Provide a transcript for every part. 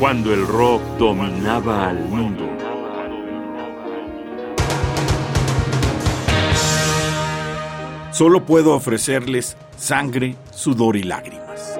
cuando el rock dominaba al mundo. Solo puedo ofrecerles sangre, sudor y lágrimas.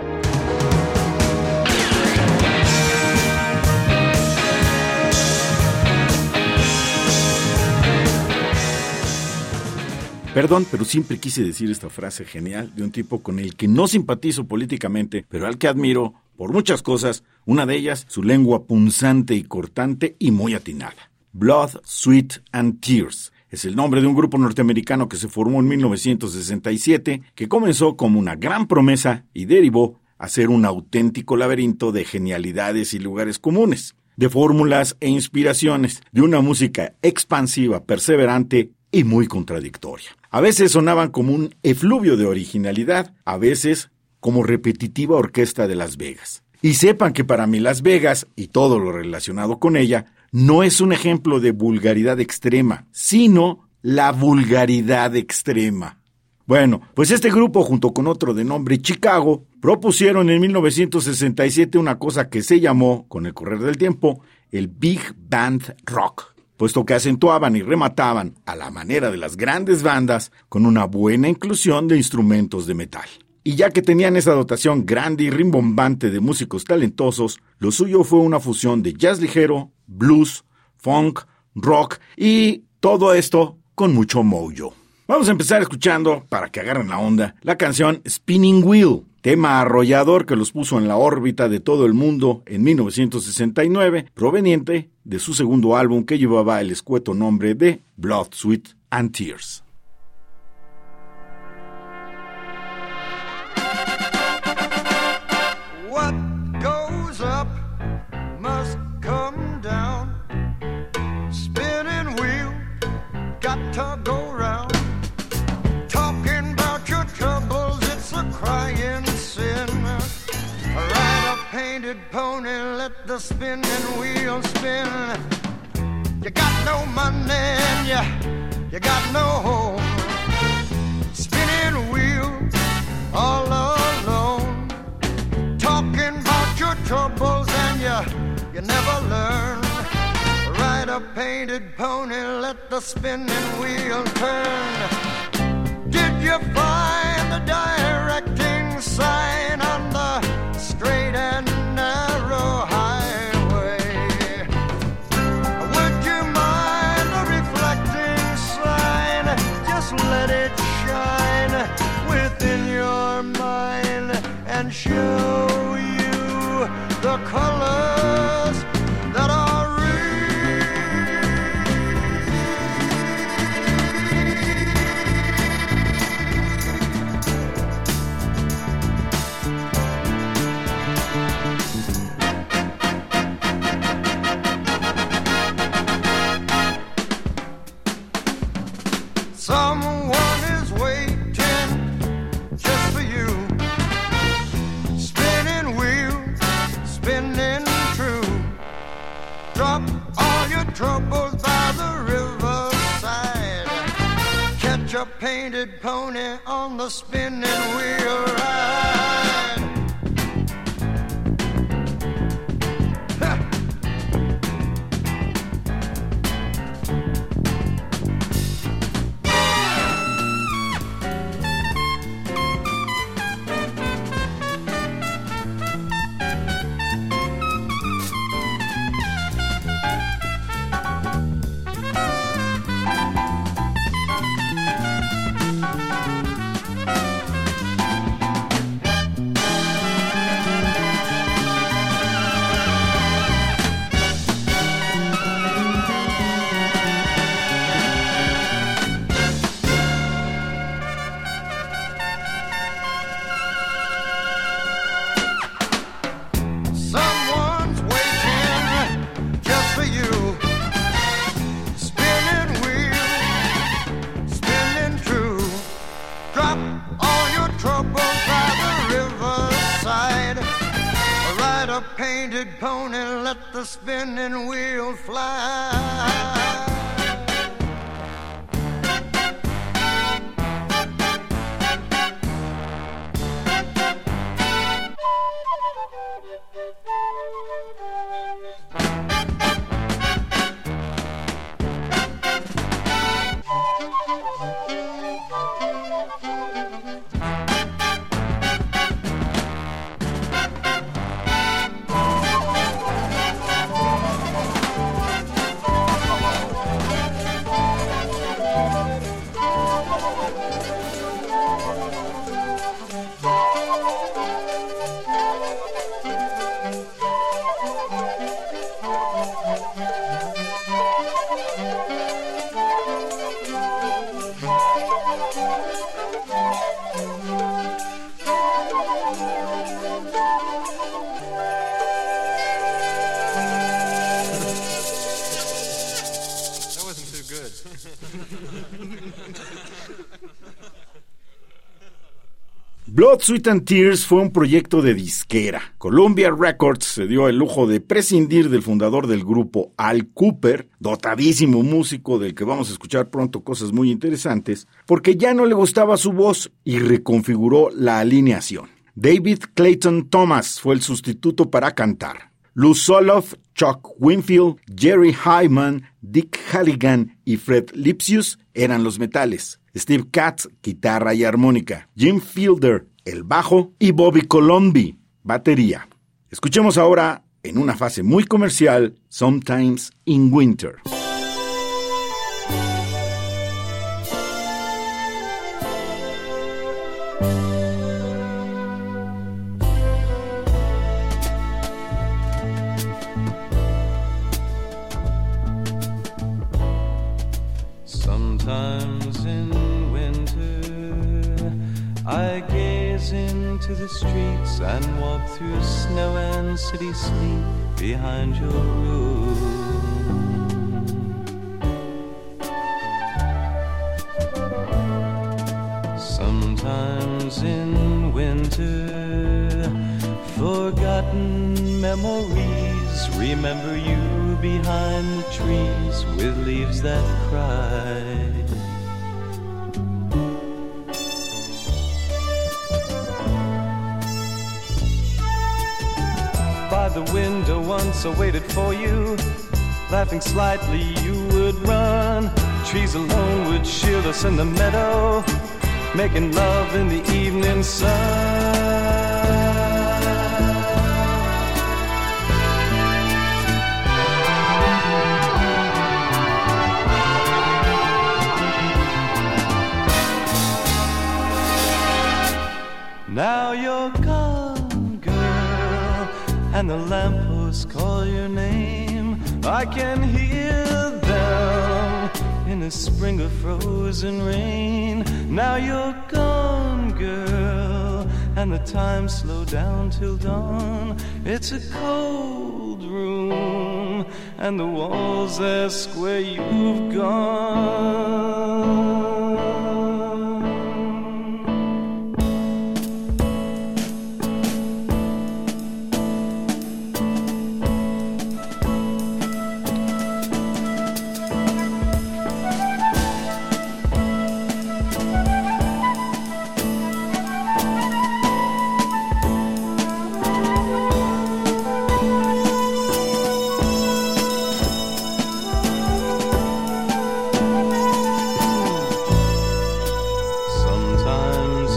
Perdón, pero siempre quise decir esta frase genial de un tipo con el que no simpatizo políticamente, pero al que admiro por muchas cosas, una de ellas su lengua punzante y cortante y muy atinada. Blood, Sweat and Tears es el nombre de un grupo norteamericano que se formó en 1967, que comenzó como una gran promesa y derivó a ser un auténtico laberinto de genialidades y lugares comunes, de fórmulas e inspiraciones, de una música expansiva, perseverante y muy contradictoria. A veces sonaban como un efluvio de originalidad, a veces como repetitiva orquesta de Las Vegas. Y sepan que para mí Las Vegas y todo lo relacionado con ella no es un ejemplo de vulgaridad extrema, sino la vulgaridad extrema. Bueno, pues este grupo junto con otro de nombre Chicago propusieron en 1967 una cosa que se llamó, con el correr del tiempo, el Big Band Rock, puesto que acentuaban y remataban, a la manera de las grandes bandas, con una buena inclusión de instrumentos de metal. Y ya que tenían esa dotación grande y rimbombante de músicos talentosos, lo suyo fue una fusión de jazz ligero, blues, funk, rock y todo esto con mucho mojo. Vamos a empezar escuchando, para que agarren la onda, la canción Spinning Wheel, tema arrollador que los puso en la órbita de todo el mundo en 1969, proveniente de su segundo álbum que llevaba el escueto nombre de Blood, Sweat and Tears. What goes up must come down. Spinning wheel, got to go round. Talking about your troubles, it's a crying sin. Ride a painted pony, let the spinning wheel spin. You got no money and you, you got no home. painted pony, let the spinning wheel turn. Did you find the directing sign on the straight and narrow highway? Would you mind the reflecting sign? Just let it shine within your mind and show. Drop all your troubles by the riverside. Ride a painted pony, let the spinning wheel fly. Thank you. Blood, Sweet and Tears fue un proyecto de disquera. Columbia Records se dio el lujo de prescindir del fundador del grupo, Al Cooper, dotadísimo músico del que vamos a escuchar pronto cosas muy interesantes, porque ya no le gustaba su voz y reconfiguró la alineación. David Clayton Thomas fue el sustituto para cantar. Lou Soloff, Chuck Winfield, Jerry Hyman, Dick Halligan y Fred Lipsius eran los metales. Steve Katz, guitarra y armónica. Jim Fielder, el bajo, y Bobby Colombi, batería. Escuchemos ahora, en una fase muy comercial, Sometimes in Winter. to the streets and walk through snow and city sleep behind your room. Sometimes in winter, forgotten memories remember you behind the trees with leaves that cry. by the window once, I waited for you. Laughing slightly, you would run. Trees alone would shield us in the meadow, making love in the evening sun. Now you're and the lampposts call your name. I can hear them in a spring of frozen rain. Now you're gone, girl, and the time slow down till dawn. It's a cold room, and the walls ask where you've gone.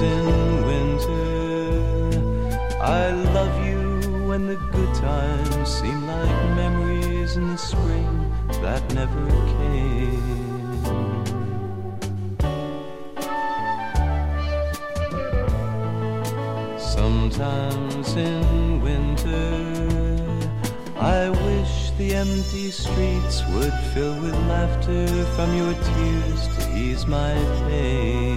in winter. I love you when the good times seem like memories in the spring that never came. Sometimes in winter, I wish the empty streets would fill with laughter from your tears to ease my pain.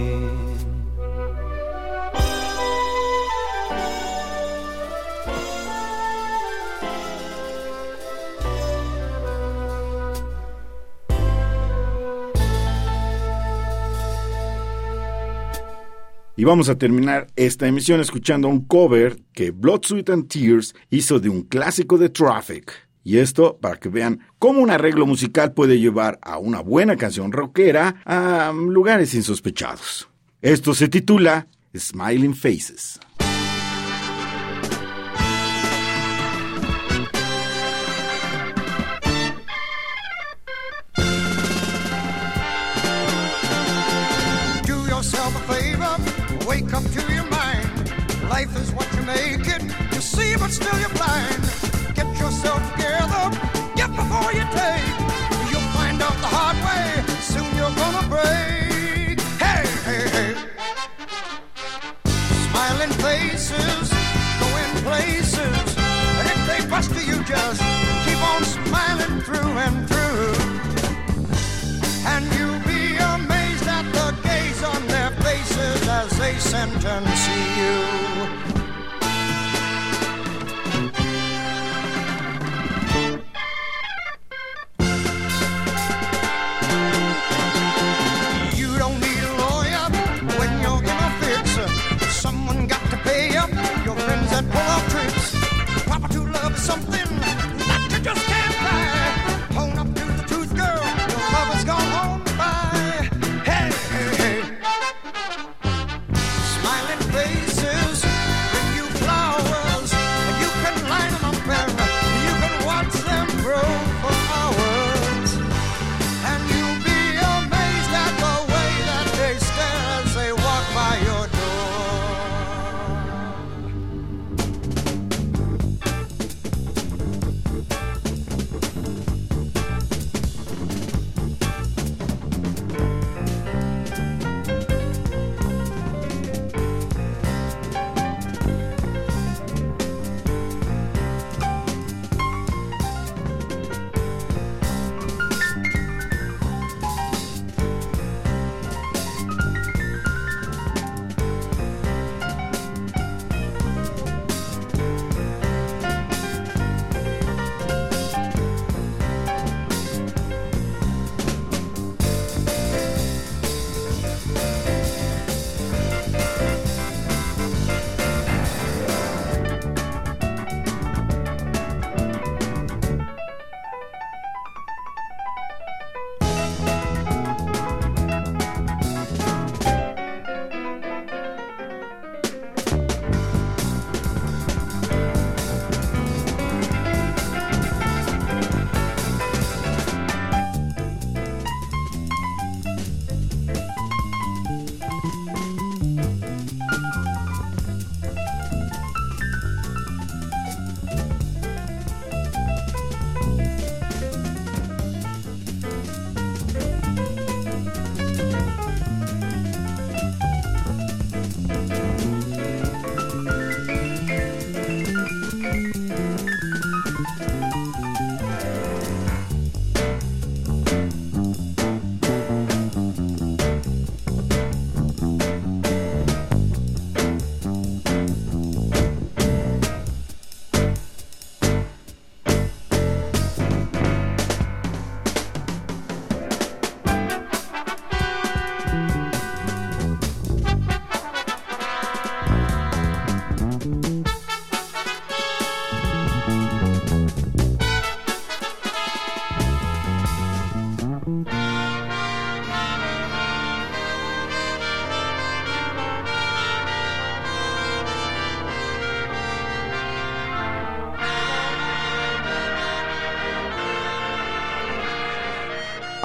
vamos a terminar esta emisión escuchando un cover que Blood, Sweat and Tears hizo de un clásico de Traffic. Y esto para que vean cómo un arreglo musical puede llevar a una buena canción rockera a lugares insospechados. Esto se titula Smiling Faces. naked. You see, but still you're blind. Get yourself together, get before you take. You'll find out the hard way. Soon you're gonna break. Hey, hey, hey. Smiling faces, going places. And if they pester you, just keep on smiling through and through. And you'll be amazed at the gaze on their faces as they sentence you.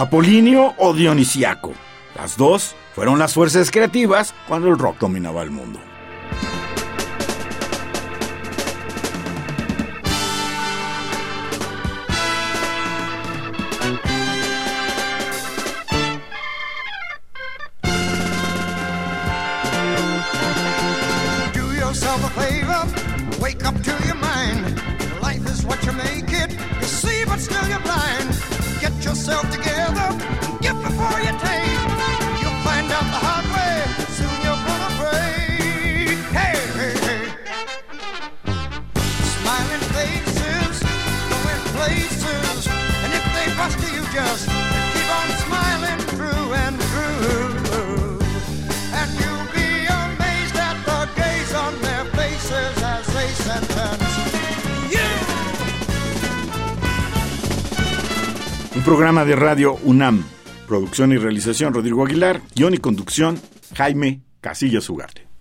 Apolinio o Dionisiaco. Las dos fueron las fuerzas creativas cuando el rock dominaba el mundo. Do Wake up to your mind. Life is what you make it. You see, but still you're yourself together, get before you take. You'll find out the hard way, soon you're gonna break. Hey, hey, hey. Smiling faces, going places, and if they bust you, just programa de radio UNAM. Producción y realización Rodrigo Aguilar. Guión y conducción Jaime Casillas Ugarte.